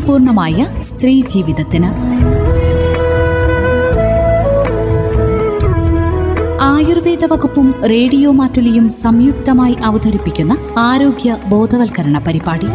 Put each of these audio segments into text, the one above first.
ആരോഗ്യപൂർണമായ സ്ത്രീ ജീവിതത്തിന്. ആയുർവേദ വകുപ്പും റേഡിയോ മാറ്റുലിയും സംയുക്തമായി അവതരിപ്പിക്കുന്ന ആരോഗ്യ ബോധവൽക്കരണ പരിപാടി.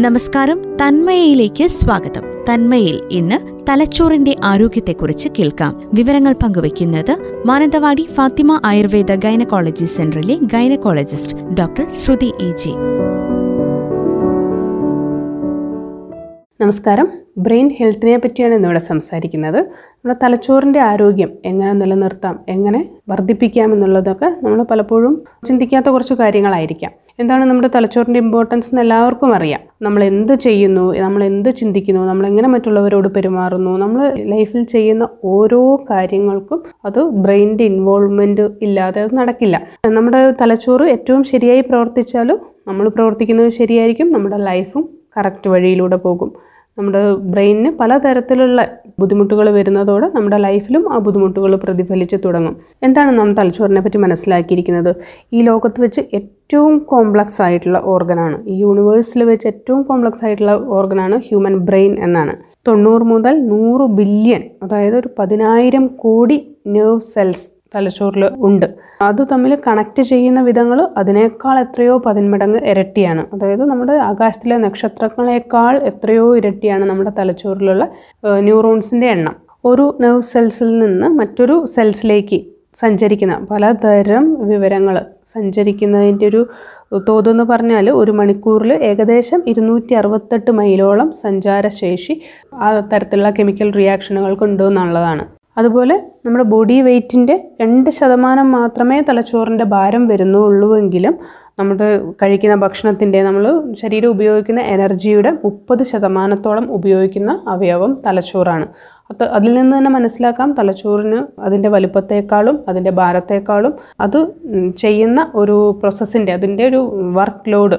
നമസ്കാരം. തന്മയയിലേക്ക് സ്വാഗതം. തന്മയിൽ ഇന്ന് തലച്ചോറിന്റെ ആരോഗ്യത്തെക്കുറിച്ച് കേൾക്കാം. വിവരങ്ങൾ പങ്കുവയ്ക്കുന്നത് മാനന്തവാടി ഫാത്തിമ ആയുർവേദ ഗൈനക്കോളജി സെന്ററിലെ gynaecologist doctor Shruthi E G. നമസ്കാരം. ബ്രെയിൻ ഹെൽത്തിനെ പറ്റിയാണ് ഇന്നിവിടെ സംസാരിക്കുന്നത്. നമ്മുടെ തലച്ചോറിന്റെ ആരോഗ്യം എങ്ങനെ നിലനിർത്താം എങ്ങനെ വർദ്ധിപ്പിക്കാം എന്നുള്ളതൊക്കെ നമ്മൾ പലപ്പോഴും ചിന്തിക്കാത്ത കുറച്ച് കാര്യങ്ങളായിരിക്കാം. എന്താണ് നമ്മുടെ തലച്ചോറിന്റെ ഇമ്പോർട്ടൻസ് എന്ന് എല്ലാവർക്കും അറിയാം. നമ്മൾ എന്ത് ചെയ്യുന്നു നമ്മൾ എന്ത് ചിന്തിക്കുന്നു നമ്മൾ എങ്ങനെ മറ്റുള്ളവരോട് പെരുമാറുന്നു നമ്മൾ ലൈഫിൽ ചെയ്യുന്ന ഓരോ കാര്യങ്ങൾക്കും അത് ബ്രെയിനിന്റെ ഇൻവോൾവ്മെന്റ് ഇല്ലാതെ അത് നടക്കില്ല. നമ്മുടെ തലച്ചോറ് ഏറ്റവും ശരിയായി പ്രവർത്തിച്ചാലും നമ്മൾ പ്രവർത്തിക്കുന്നത് ശരിയായിരിക്കും നമ്മുടെ ലൈഫും കറക്റ്റ് വഴിയിലൂടെ പോകും. നമ്മുടെ ബ്രെയിനിന് പലതരത്തിലുള്ള ബുദ്ധിമുട്ടുകൾ വരുന്നതോടെ നമ്മുടെ ലൈഫിലും ആ ബുദ്ധിമുട്ടുകൾ പ്രതിഫലിച്ച് തുടങ്ങും. എന്താണ് നാം തലച്ചോറിനെ പറ്റി മനസ്സിലാക്കിയിരിക്കുന്നത്? ഈ ലോകത്ത് വെച്ച് ഏറ്റവും കോംപ്ലക്സ് ആയിട്ടുള്ള ഓർഗനാണ് ഈ യൂണിവേഴ്സിൽ വെച്ച് ഏറ്റവും കോംപ്ലക്സ് ആയിട്ടുള്ള ഓർഗനാണ് ഹ്യൂമൻ ബ്രെയിൻ എന്നാണ്. തൊണ്ണൂറ് മുതൽ നൂറ് ബില്യൺ അതായത് ഒരു പതിനായിരം കോടി നെർവ് സെൽസ് തലച്ചോറിൽ ഉണ്ട്. അത് തമ്മിൽ കണക്ട് ചെയ്യുന്ന വിധങ്ങൾ അതിനേക്കാൾ എത്രയോ പതിന്മടങ്ങ് ഇരട്ടിയാണ്. അതായത് നമ്മുടെ ആകാശത്തിലെ നക്ഷത്രങ്ങളെക്കാൾ എത്രയോ ഇരട്ടിയാണ് നമ്മുടെ തലച്ചോറിലുള്ള ന്യൂറോൺസിന്റെ എണ്ണം. ഒരു നെർവ് സെൽസിൽ നിന്ന് മറ്റൊരു സെൽസിലേക്ക് സഞ്ചരിക്കുന്ന പലതരം വിവരങ്ങൾ സഞ്ചരിക്കുന്നതിന്റെ ഒരു തോതെന്ന് പറഞ്ഞാൽ ഒരു മണിക്കൂറിൽ ഏകദേശം ഇരുന്നൂറ്റി അറുപത്തെട്ട് മൈലോളം സഞ്ചാരശേഷി ആ തരത്തിലുള്ള കെമിക്കൽ റിയാക്ഷനുകൾക്ക് ഉണ്ടോ എന്നുള്ളതാണ്. അതുപോലെ നമ്മുടെ ബോഡി വെയ്റ്റിന്റെ രണ്ട് ശതമാനം മാത്രമേ തലച്ചോറിന്റെ ഭാരം വരുന്നുള്ളൂവെങ്കിലും നമ്മൾ കഴിക്കുന്ന ഭക്ഷണത്തിന്റെ നമ്മൾ ശരീരം ഉപയോഗിക്കുന്ന എനർജിയുടെ മുപ്പത് ശതമാനത്തോളം ഉപയോഗിക്കുന്ന അവയവം തലച്ചോറാണ്. അത് അതിൽ നിന്ന് തന്നെ മനസ്സിലാക്കാം തലച്ചോറിന് അതിന്റെ വലുപ്പത്തേക്കാളും അതിന്റെ ഭാരത്തേക്കാളും അത് ചെയ്യുന്ന ഒരു പ്രോസസ്സിന്റെ അതിന്റെ ഒരു വർക്ക് ലോഡ്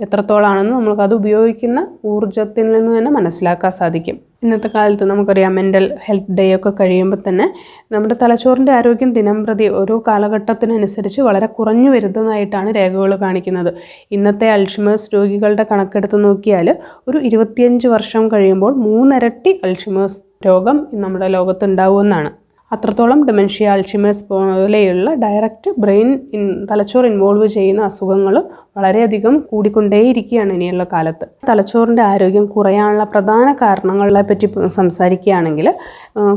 എത്രത്തോളാണെന്ന് നമുക്ക് അത് ഉപയോഗിക്കുന്ന ഊർജത്തിൽ നിന്ന് തന്നെ മനസ്സിലാക്കാൻ സാധിക്കും. ഇന്നത്തെ കാലത്ത് നമുക്കറിയാം മെന്റൽ ഹെൽത്ത് ഡേ ഒക്കെ കഴിയുമ്പോൾ തന്നെ നമ്മുടെ തലച്ചോറിന്റെ ആരോഗ്യം ദിനം പ്രതി ഓരോ കാലഘട്ടത്തിനനുസരിച്ച് വളരെ കുറഞ്ഞു വരുന്നതായിട്ടാണ് രേഖകൾ കാണിക്കുന്നത്. ഇന്നത്തെ അൾഷിമേഴ്സ് രോഗികളുടെ കണക്കെടുത്ത് നോക്കിയാൽ ഒരു ഇരുപത്തിയഞ്ച് വർഷം കഴിയുമ്പോൾ മൂന്നിരട്ടി അൾഷിമേഴ്സ് രോഗം നമ്മുടെ ലോകത്തുണ്ടാവുമെന്നാണ് അത്രത്തോളം ഡെമെൻഷ്യ അൾഷിമേഴ്സ് പോലെയുള്ള ഡയറക്റ്റ് ബ്രെയിൻ ഇൻ തലച്ചോർ ഇൻവോൾവ് ചെയ്യുന്ന അസുഖങ്ങൾ വളരെയധികം കൂടിക്കൊണ്ടേയിരിക്കുകയാണ് ഇനിയുള്ള കാലത്ത്. തലച്ചോറിന്റെ ആരോഗ്യം കുറയാനുള്ള പ്രധാന കാരണങ്ങളെ പറ്റി സംസാരിക്കുകയാണെങ്കിൽ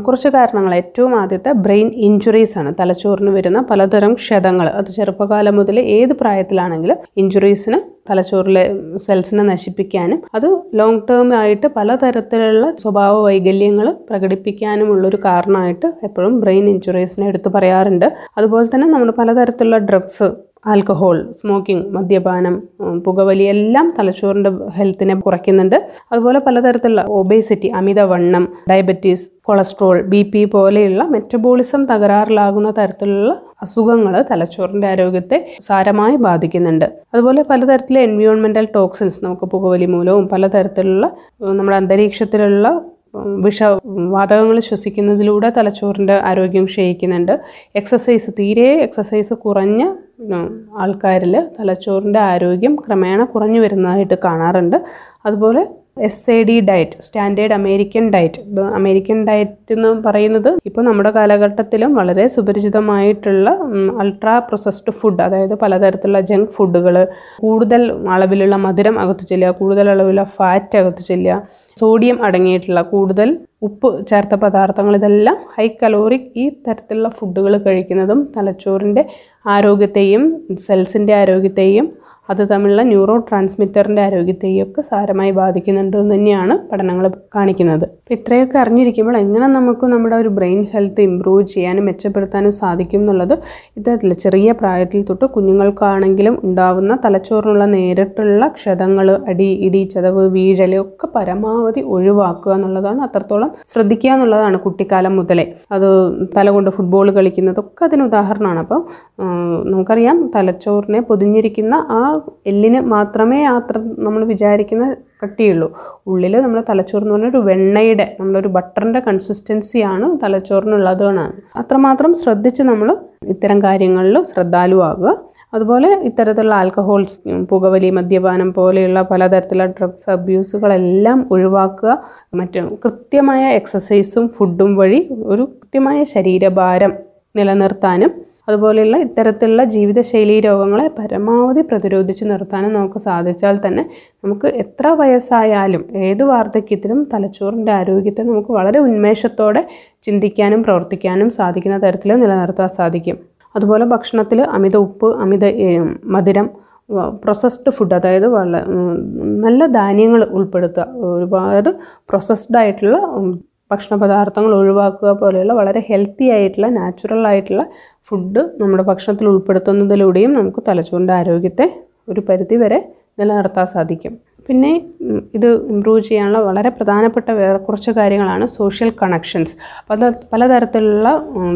കുറച്ച് കാരണങ്ങൾ. ഏറ്റവും ആദ്യത്തെ ബ്രെയിൻ ഇഞ്ചുറീസ് ആണ്. തലച്ചോറിന് വരുന്ന പലതരം ക്ഷതങ്ങൾ. അത് ചെറുപ്പകാലം മുതൽ ഏത് പ്രായത്തിലാണെങ്കിലും ഇഞ്ചുറീസിന് തലച്ചോറിലെ സെൽസിനെ നശിപ്പിക്കാനും അത് ലോങ് ടേം ആയിട്ട് പലതരത്തിലുള്ള സ്വഭാവ വൈകല്യങ്ങൾ പ്രകടിപ്പിക്കാനുമുള്ളൊരു കാരണമായിട്ട് എപ്പോഴും ബ്രെയിൻ ഇഞ്ചുറീസിനെ എടുത്തു പറയാറുണ്ട്. അതുപോലെ തന്നെ നമ്മൾ പലതരത്തിലുള്ള ഡ്രഗ്സ് ആൽക്കഹോൾ സ്മോക്കിംഗ് മദ്യപാനം പുകവലി എല്ലാം തലച്ചോറിന്റെ ഹെൽത്തിനെ കുറയ്ക്കുന്നുണ്ട്. അതുപോലെ പലതരത്തിലുള്ള ഒബേസിറ്റി അമിതവണ്ണം ഡയബറ്റീസ് കൊളസ്ട്രോൾ ബി പി പോലെയുള്ള മെറ്റബോളിസം തകരാറിലാകുന്ന തരത്തിലുള്ള അസുഖങ്ങൾ തലച്ചോറിന്റെ ആരോഗ്യത്തെ സാരമായി ബാധിക്കുന്നുണ്ട്. അതുപോലെ പലതരത്തിലെ എൻവിയോൺമെന്റൽ ടോക്സിൻസ് നമുക്ക് പുകവലി മൂലവും പലതരത്തിലുള്ള നമ്മുടെ അന്തരീക്ഷത്തിലുള്ള വിഷവാതകങ്ങൾ ശ്വസിക്കുന്നതിലൂടെ തലച്ചോറിന്റെ ആരോഗ്യം ക്ഷയിക്കുന്നുണ്ട്. എക്സസൈസ് തീരെ എക്സസൈസ് കുറഞ്ഞ ആൾക്കാരിൽ തലച്ചോറിന്റെ ആരോഗ്യം ക്രമേണ കുറഞ്ഞു വരുന്നതായിട്ട് കാണാറുണ്ട്. അതുപോലെ S A D diet standard American diet American diet എന്ന് പറയുന്നത് ഇപ്പോൾ നമ്മുടെ കാലഘട്ടത്തിലും വളരെ സുപരിചിതമായിട്ടുള്ള അൾട്രാ പ്രൊസസ്ഡ് ഫുഡ് അതായത് പലതരത്തിലുള്ള ജങ്ക് ഫുഡുകൾ കൂടുതൽ അളവിലുള്ള മധുരം അകത്ത് ചെല്ലുക കൂടുതൽ അളവിലുള്ള ഫാറ്റ് അകത്ത് ചെല്ലുക സോഡിയം അടങ്ങിയിട്ടുള്ള കൂടുതൽ ഉപ്പ് ചേർത്ത പദാർത്ഥങ്ങൾ ഇതെല്ലാം ഹൈ കലോറിക് ഈ തരത്തിലുള്ള ഫുഡുകൾ കഴിക്കുന്നതും തലച്ചോറിന്റെ ആരോഗ്യത്തെയും സെൽസിന്റെ ആരോഗ്യത്തെയും അത് തമ്മിലുള്ള ന്യൂറോ ട്രാൻസ്മിറ്ററിന്റെ ആരോഗ്യത്തെയൊക്കെ സാരമായി ബാധിക്കുന്നുണ്ട് എന്ന് തന്നെയാണ് പഠനങ്ങൾ കാണിക്കുന്നത്. അപ്പോൾ ഇത്രയൊക്കെ അറിഞ്ഞിരിക്കുമ്പോൾ എങ്ങനെ നമുക്ക് നമ്മുടെ ഒരു ബ്രെയിൻ ഹെൽത്ത് ഇമ്പ്രൂവ് ചെയ്യാനും മെച്ചപ്പെടുത്താനും സാധിക്കും എന്നുള്ളത് ഇത്തരത്തിൽ ചെറിയ പ്രായത്തിൽ തൊട്ട് കുഞ്ഞുങ്ങൾക്കാണെങ്കിലും ഉണ്ടാവുന്ന തലച്ചോറിനുള്ള നേരിട്ടുള്ള ക്ഷതങ്ങൾ അടി ഇടി ചതവ് വീഴൽ ഒക്കെ പരമാവധി ഒഴിവാക്കുക എന്നുള്ളതാണ് അത്രത്തോളം ശ്രദ്ധിക്കുക എന്നുള്ളതാണ് കുട്ടിക്കാലം മുതലേ. അത് തലകൊണ്ട് ഫുട്ബോൾ കളിക്കുന്നതൊക്കെ അതിന് ഉദാഹരണമാണ്. അപ്പോൾ നമുക്കറിയാം തലച്ചോറിനെ പൊതിഞ്ഞിരിക്കുന്ന ആ എല്ലിന് മാത്രമേ അത്ര നമ്മൾ വിചാരിക്കുന്ന കട്ടിയുള്ളൂ. ഉള്ളിൽ നമ്മൾ തലച്ചോറ് എന്ന് പറഞ്ഞാൽ ഒരു വെണ്ണയുടെ നമ്മളൊരു ബട്ടറിന്റെ കൺസിസ്റ്റൻസിയാണ് തലച്ചോറിനുള്ളത് എന്നാണ്. അത്രമാത്രം ശ്രദ്ധിച്ച് നമ്മൾ ഇത്തരം കാര്യങ്ങളിൽ ശ്രദ്ധാലുവാകുക അതുപോലെ ഇത്തരത്തിലുള്ള ആൽക്കഹോൾസ് പുകവലി മദ്യപാനം പോലെയുള്ള പലതരത്തിലുള്ള ഡ്രഗ്സ് അബ്യൂസുകളെല്ലാം ഒഴിവാക്കുക. മറ്റും കൃത്യമായ എക്സസൈസും ഫുഡും വഴി ഒരു കൃത്യമായ ശരീരഭാരം നിലനിർത്താനും അതുപോലെയുള്ള ഇത്തരത്തിലുള്ള ജീവിതശൈലി രോഗങ്ങളെ പരമാവധി പ്രതിരോധിച്ച് നിർത്താനും നമുക്ക് സാധിച്ചാൽ തന്നെ നമുക്ക് എത്ര വയസ്സായാലും ഏത് വാർദ്ധക്യത്തിലും തലച്ചോറിന്റെ ആരോഗ്യത്തെ നമുക്ക് വളരെ ഉന്മേഷത്തോടെ ചിന്തിക്കാനും പ്രവർത്തിക്കാനും സാധിക്കുന്ന തരത്തിൽ നിലനിർത്താൻ സാധിക്കും. അതുപോലെ ഭക്ഷണത്തിൽ അമിത ഉപ്പ് അമിത മധുരം പ്രൊസസ്ഡ് ഫുഡ് അതായത് നല്ല ധാന്യങ്ങൾ ഉൾപ്പെടുത്തുക. ഒരുപാട് പ്രൊസസ്ഡ് ആയിട്ടുള്ള ഭക്ഷണ പദാർത്ഥങ്ങൾ ഒഴിവാക്കുക പോലെയുള്ള വളരെ ഹെൽത്തി ആയിട്ടുള്ള നാച്ചുറൽ ആയിട്ടുള്ള ഫുഡ് നമ്മുടെ ഭക്ഷണത്തിൽ ഉൾപ്പെടുത്തുന്നതിലൂടെയും നമുക്ക് തലച്ചോറിന്റെ ആരോഗ്യത്തെ ഒരു പരിധി വരെ നിലനിർത്താൻ സാധിക്കും. പിന്നെ ഇത് ഇമ്പ്രൂവ് ചെയ്യാനുള്ള വളരെ പ്രധാനപ്പെട്ട വേറെ കുറച്ച് കാര്യങ്ങളാണ് സോഷ്യൽ കണക്ഷൻസ് പല പലതരത്തിലുള്ള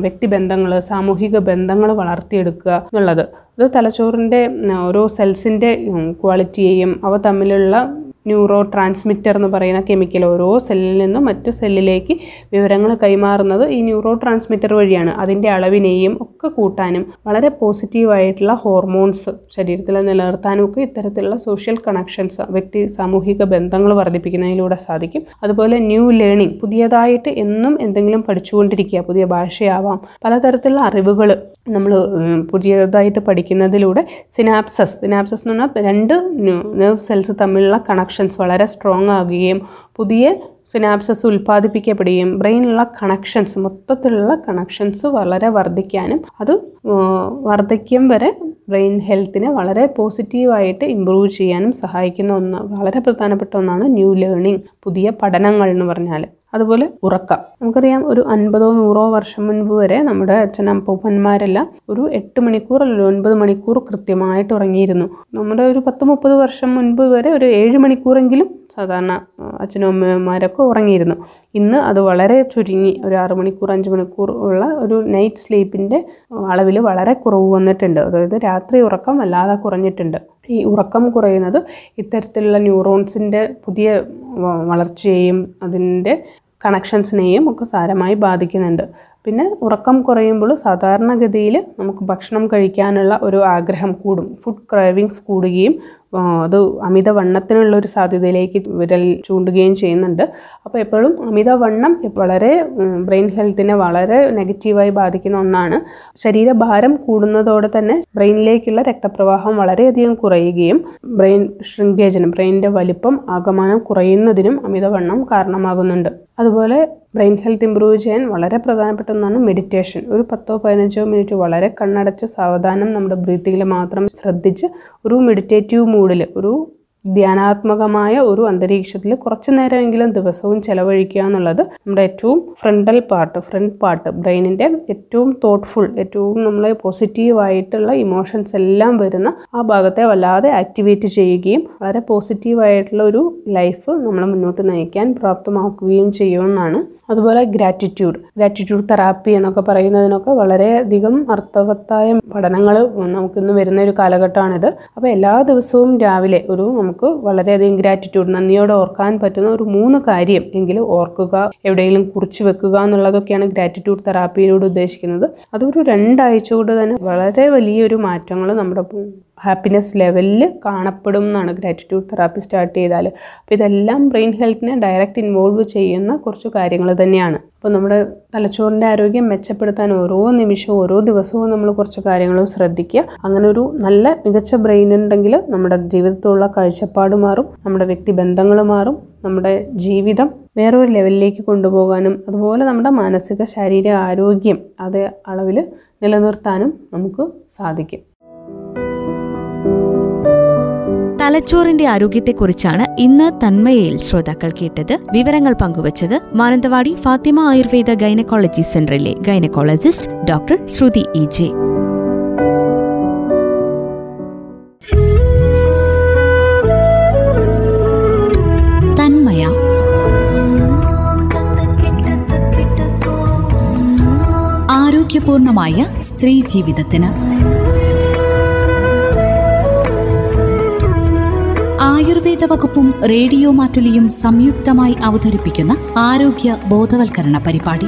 വ്യക്തിബന്ധങ്ങൾ സാമൂഹിക ബന്ധങ്ങൾ വളർത്തിയെടുക്കുക എന്നുള്ളത്. അത് തലച്ചോറിന്റെ ഓരോ സെൽസിന്റെ ക്വാളിറ്റിയെയും അവ തമ്മിലുള്ള ന്യൂറോ ട്രാൻസ്മിറ്റർ എന്ന് പറയുന്ന കെമിക്കൽ ഓരോ സെല്ലിൽ നിന്നും മറ്റു സെല്ലിലേക്ക് വിവരങ്ങൾ കൈമാറുന്നത് ഈ ന്യൂറോ ട്രാൻസ്മിറ്റർ വഴിയാണ്. അതിന്റെ അളവിനെയും ഒക്കെ കൂട്ടാനും വളരെ പോസിറ്റീവായിട്ടുള്ള ഹോർമോൺസ് ശരീരത്തിൽ നിലനിർത്താനും ഒക്കെ ഇത്തരത്തിലുള്ള സോഷ്യൽ കണക്ഷൻസ് വ്യക്തി സാമൂഹിക ബന്ധങ്ങൾ വർദ്ധിപ്പിക്കുന്നതിലൂടെ സാധിക്കും. അതുപോലെ ന്യൂ ലേണിംഗ് പുതിയതായിട്ട് എന്നും എന്തെങ്കിലും പഠിച്ചുകൊണ്ടിരിക്കുക പുതിയ ഭാഷയാവാം പലതരത്തിലുള്ള അറിവുകൾ നമ്മൾ പുതിയതായിട്ട് പഠിക്കുന്നതിലൂടെ സിനാപ്സസ് സിനാപ്സസ് എന്ന് പറഞ്ഞാൽ രണ്ട് നെർവ് സെൽസ് തമ്മിലുള്ള കണക്ഷൻസ് വളരെ സ്ട്രോങ് ആകുകയും പുതിയ സിനാപ്സസ് ഉൽപ്പാദിപ്പിക്കപ്പെടുകയും ബ്രെയിനിലുള്ള കണക്ഷൻസ് മൊത്തത്തിലുള്ള കണക്ഷൻസ് വളരെ വർദ്ധിക്കാനും അത് വർദ്ധിക്കും വരെ ബ്രെയിൻ ഹെൽത്തിനെ വളരെ പോസിറ്റീവായിട്ട് ഇമ്പ്രൂവ് ചെയ്യാനും സഹായിക്കുന്ന ഒന്ന് വളരെ പ്രധാനപ്പെട്ട ഒന്നാണ് ന്യൂ ലേണിംഗ് പുതിയ പഠനങ്ങൾ എന്ന് പറഞ്ഞാൽ അതുപോലെ ഉറക്കം. നമുക്കറിയാം ഒരു അൻപതോ നൂറോ വർഷം മുൻപ് വരെ നമ്മുടെ അച്ഛനപ്പൂപ്പന്മാരെല്ലാം ഒരു എട്ട് മണിക്കൂർ അല്ലെങ്കിൽ ഒൻപത് മണിക്കൂർ കൃത്യമായിട്ട് ഉറങ്ങിയിരുന്നു. നമ്മുടെ ഒരു പത്ത് മുപ്പത് വർഷം മുൻപ് വരെ ഒരു ഏഴ് മണിക്കൂറെങ്കിലും സാധാരണ അച്ഛനും അമ്മമാരൊക്കെ ഉറങ്ങിയിരുന്നു. ഇന്ന് അത് വളരെ ചുരുങ്ങി ഒരു ആറ് മണിക്കൂർ അഞ്ച് മണിക്കൂർ ഉള്ള ഒരു നൈറ്റ് സ്ലീപ്പിന്റെ അളവിൽ വളരെ കുറവ് വന്നിട്ടുണ്ട്. അതായത് രാത്രി ഉറക്കം വല്ലാതെ കുറഞ്ഞിട്ടുണ്ട്. ഈ ഉറക്കം കുറയുന്നത് ഇത്തരത്തിലുള്ള ന്യൂറോൺസിന്റെ പുതിയ വളർച്ചയെയും അതിന്റെ കണക്ഷൻസിനെയും ഒക്കെ സാരമായി ബാധിക്കുന്നുണ്ട്. പിന്നെ ഉറക്കം കുറയുമ്പോൾ സാധാരണഗതിയിൽ നമുക്ക് ഭക്ഷണം കഴിക്കാനുള്ള ഒരു ആഗ്രഹം കൂടും. ഫുഡ് ക്രൈവിങ്സ് കൂടുകയും അത് അമിതവണ്ണത്തിനുള്ള ഒരു സാധ്യതയിലേക്ക് വിരൽ ചൂണ്ടുകയും ചെയ്യുന്നുണ്ട്. അപ്പോൾ എപ്പോഴും അമിതവണ്ണം വളരെ ബ്രെയിൻ ഹെൽത്തിനെ വളരെ നെഗറ്റീവായി ബാധിക്കുന്ന ഒന്നാണ്. ശരീരഭാരം കൂടുന്നതോടെ തന്നെ ബ്രെയിനിലേക്കുള്ള രക്തപ്രവാഹം വളരെയധികം കുറയുകയും ബ്രെയിൻ ഷ്രിങ്കേജിനും ബ്രെയിനിന്റെ വലിപ്പം ആകമാനം കുറയുന്നതിനും അമിതവണ്ണം കാരണമാകുന്നുണ്ട്. അതുപോലെ ബ്രെയിൻ ഹെൽത്ത് ഇമ്പ്രൂവ് ചെയ്യാൻ വളരെ പ്രധാനപ്പെട്ട ഒന്നാണ് മെഡിറ്റേഷൻ. ഒരു പത്തോ പതിനഞ്ചോ മിനിറ്റ് വളരെ കണ്ണടച്ച് സാവധാനം നമ്മുടെ ബ്രീത്തിങ്ങിൽ മാത്രം ശ്രദ്ധിച്ച് ഒരു മെഡിറ്റേറ്റീവ് മൂഡിൽ ഒരു ധ്യാനാത്മകമായ ഒരു അന്തരീക്ഷത്തിൽ കുറച്ചു നേരമെങ്കിലും ദിവസവും ചെലവഴിക്കുക എന്നുള്ളത് നമ്മുടെ ഏറ്റവും ഫ്രണ്ടൽ പാർട്ട് ഫ്രണ്ട് പാർട്ട് ബ്രെയിനിന്റെ ഏറ്റവും തോട്ട്ഫുൾ ഏറ്റവും നമ്മൾ പോസിറ്റീവായിട്ടുള്ള ഇമോഷൻസ് എല്ലാം വരുന്ന ആ ഭാഗത്തെ വല്ലാതെ ആക്ടിവേറ്റ് ചെയ്യുകയും വളരെ പോസിറ്റീവായിട്ടുള്ള ഒരു ലൈഫ് നമ്മൾ മുന്നോട്ട് നയിക്കാൻ പ്രാപ്തമാക്കുകയും ചെയ്യുമെന്നാണ് അതുപോലെ ഗ്രാറ്റിറ്റ്യൂഡ് ഗ്രാറ്റിറ്റ്യൂഡ് തെറാപ്പി എന്നൊക്കെ പറയുന്നതിനൊക്കെ വളരെയധികം അർത്ഥവത്തായ പഠനങ്ങൾ നമുക്കിന്ന് വരുന്ന ഒരു കാലഘട്ടമാണിത്. അപ്പോൾ എല്ലാ ദിവസവും രാവിലെ ഒരു നമുക്ക് വളരെയധികം ഗ്രാറ്റിറ്റ്യൂഡ് നന്ദിയോടെ ഓർക്കാൻ പറ്റുന്ന ഒരു മൂന്ന് കാര്യം എങ്കിലും ഓർക്കുക എവിടെയെങ്കിലും കുറിച്ച് വെക്കുക എന്നുള്ളതൊക്കെയാണ് ഗ്രാറ്റിറ്റ്യൂഡ് തെറാപ്പിയിലൂടെ ഉദ്ദേശിക്കുന്നത്. അതൊരു രണ്ടാഴ്ച കൊണ്ട് തന്നെ വളരെ വലിയൊരു മാറ്റങ്ങൾ നമ്മുടെ ഹാപ്പിനെസ് ലെവലിൽ കാണപ്പെടും എന്നാണ് ഗ്രാറ്റിറ്റ്യൂഡ് തെറാപ്പി സ്റ്റാർട്ട് ചെയ്താൽ. അപ്പോൾ ഇതെല്ലാം ബ്രെയിൻ ഹെൽത്തിനെ ഡയറക്റ്റ് ഇൻവോൾവ് ചെയ്യുന്ന കുറച്ച് കാര്യങ്ങൾ തന്നെയാണ്. അപ്പോൾ നമ്മുടെ തലച്ചോറിന്റെ ആരോഗ്യം മെച്ചപ്പെടുത്താൻ ഓരോ നിമിഷവും ഓരോ ദിവസവും നമ്മൾ കുറച്ച് കാര്യങ്ങൾ ശ്രദ്ധിക്കുക. അങ്ങനെ ഒരു നല്ല മികച്ച ബ്രെയിൻ ഉണ്ടെങ്കിൽ നമ്മുടെ ജീവിതത്തിലുള്ള കാഴ്ചപ്പാട് മാറും നമ്മുടെ വ്യക്തി ബന്ധങ്ങൾ മാറും നമ്മുടെ ജീവിതം വേറൊരു ലെവലിലേക്ക് കൊണ്ടുപോകാനും അതുപോലെ നമ്മുടെ മാനസിക ശാരീരിക ആരോഗ്യം അതേ അളവിൽ നിലനിർത്താനും നമുക്ക് സാധിക്കും. തലച്ചോറിന്റെ ആരോഗ്യത്തെക്കുറിച്ചാണ് ഇന്ന് തന്മയയിൽ ശ്രോതാക്കൾ കേട്ടത്. വിവരങ്ങൾ പങ്കുവച്ചത് മാനന്തവാടി ഫാത്തിമ ആയുർവേദ ഗൈനക്കോളജി സെന്ററിലെ gynaecologist doctor Shruthi E J. ആരോഗ്യപൂർണമായ സ്ത്രീ ജീവിതത്തിന്. ആയുർവേദ വകുപ്പും റേഡിയോ മാറ്റുലിയും സംയുക്തമായി അവതരിപ്പിക്കുന്ന ആരോഗ്യ ബോധവൽക്കരണ പരിപാടി.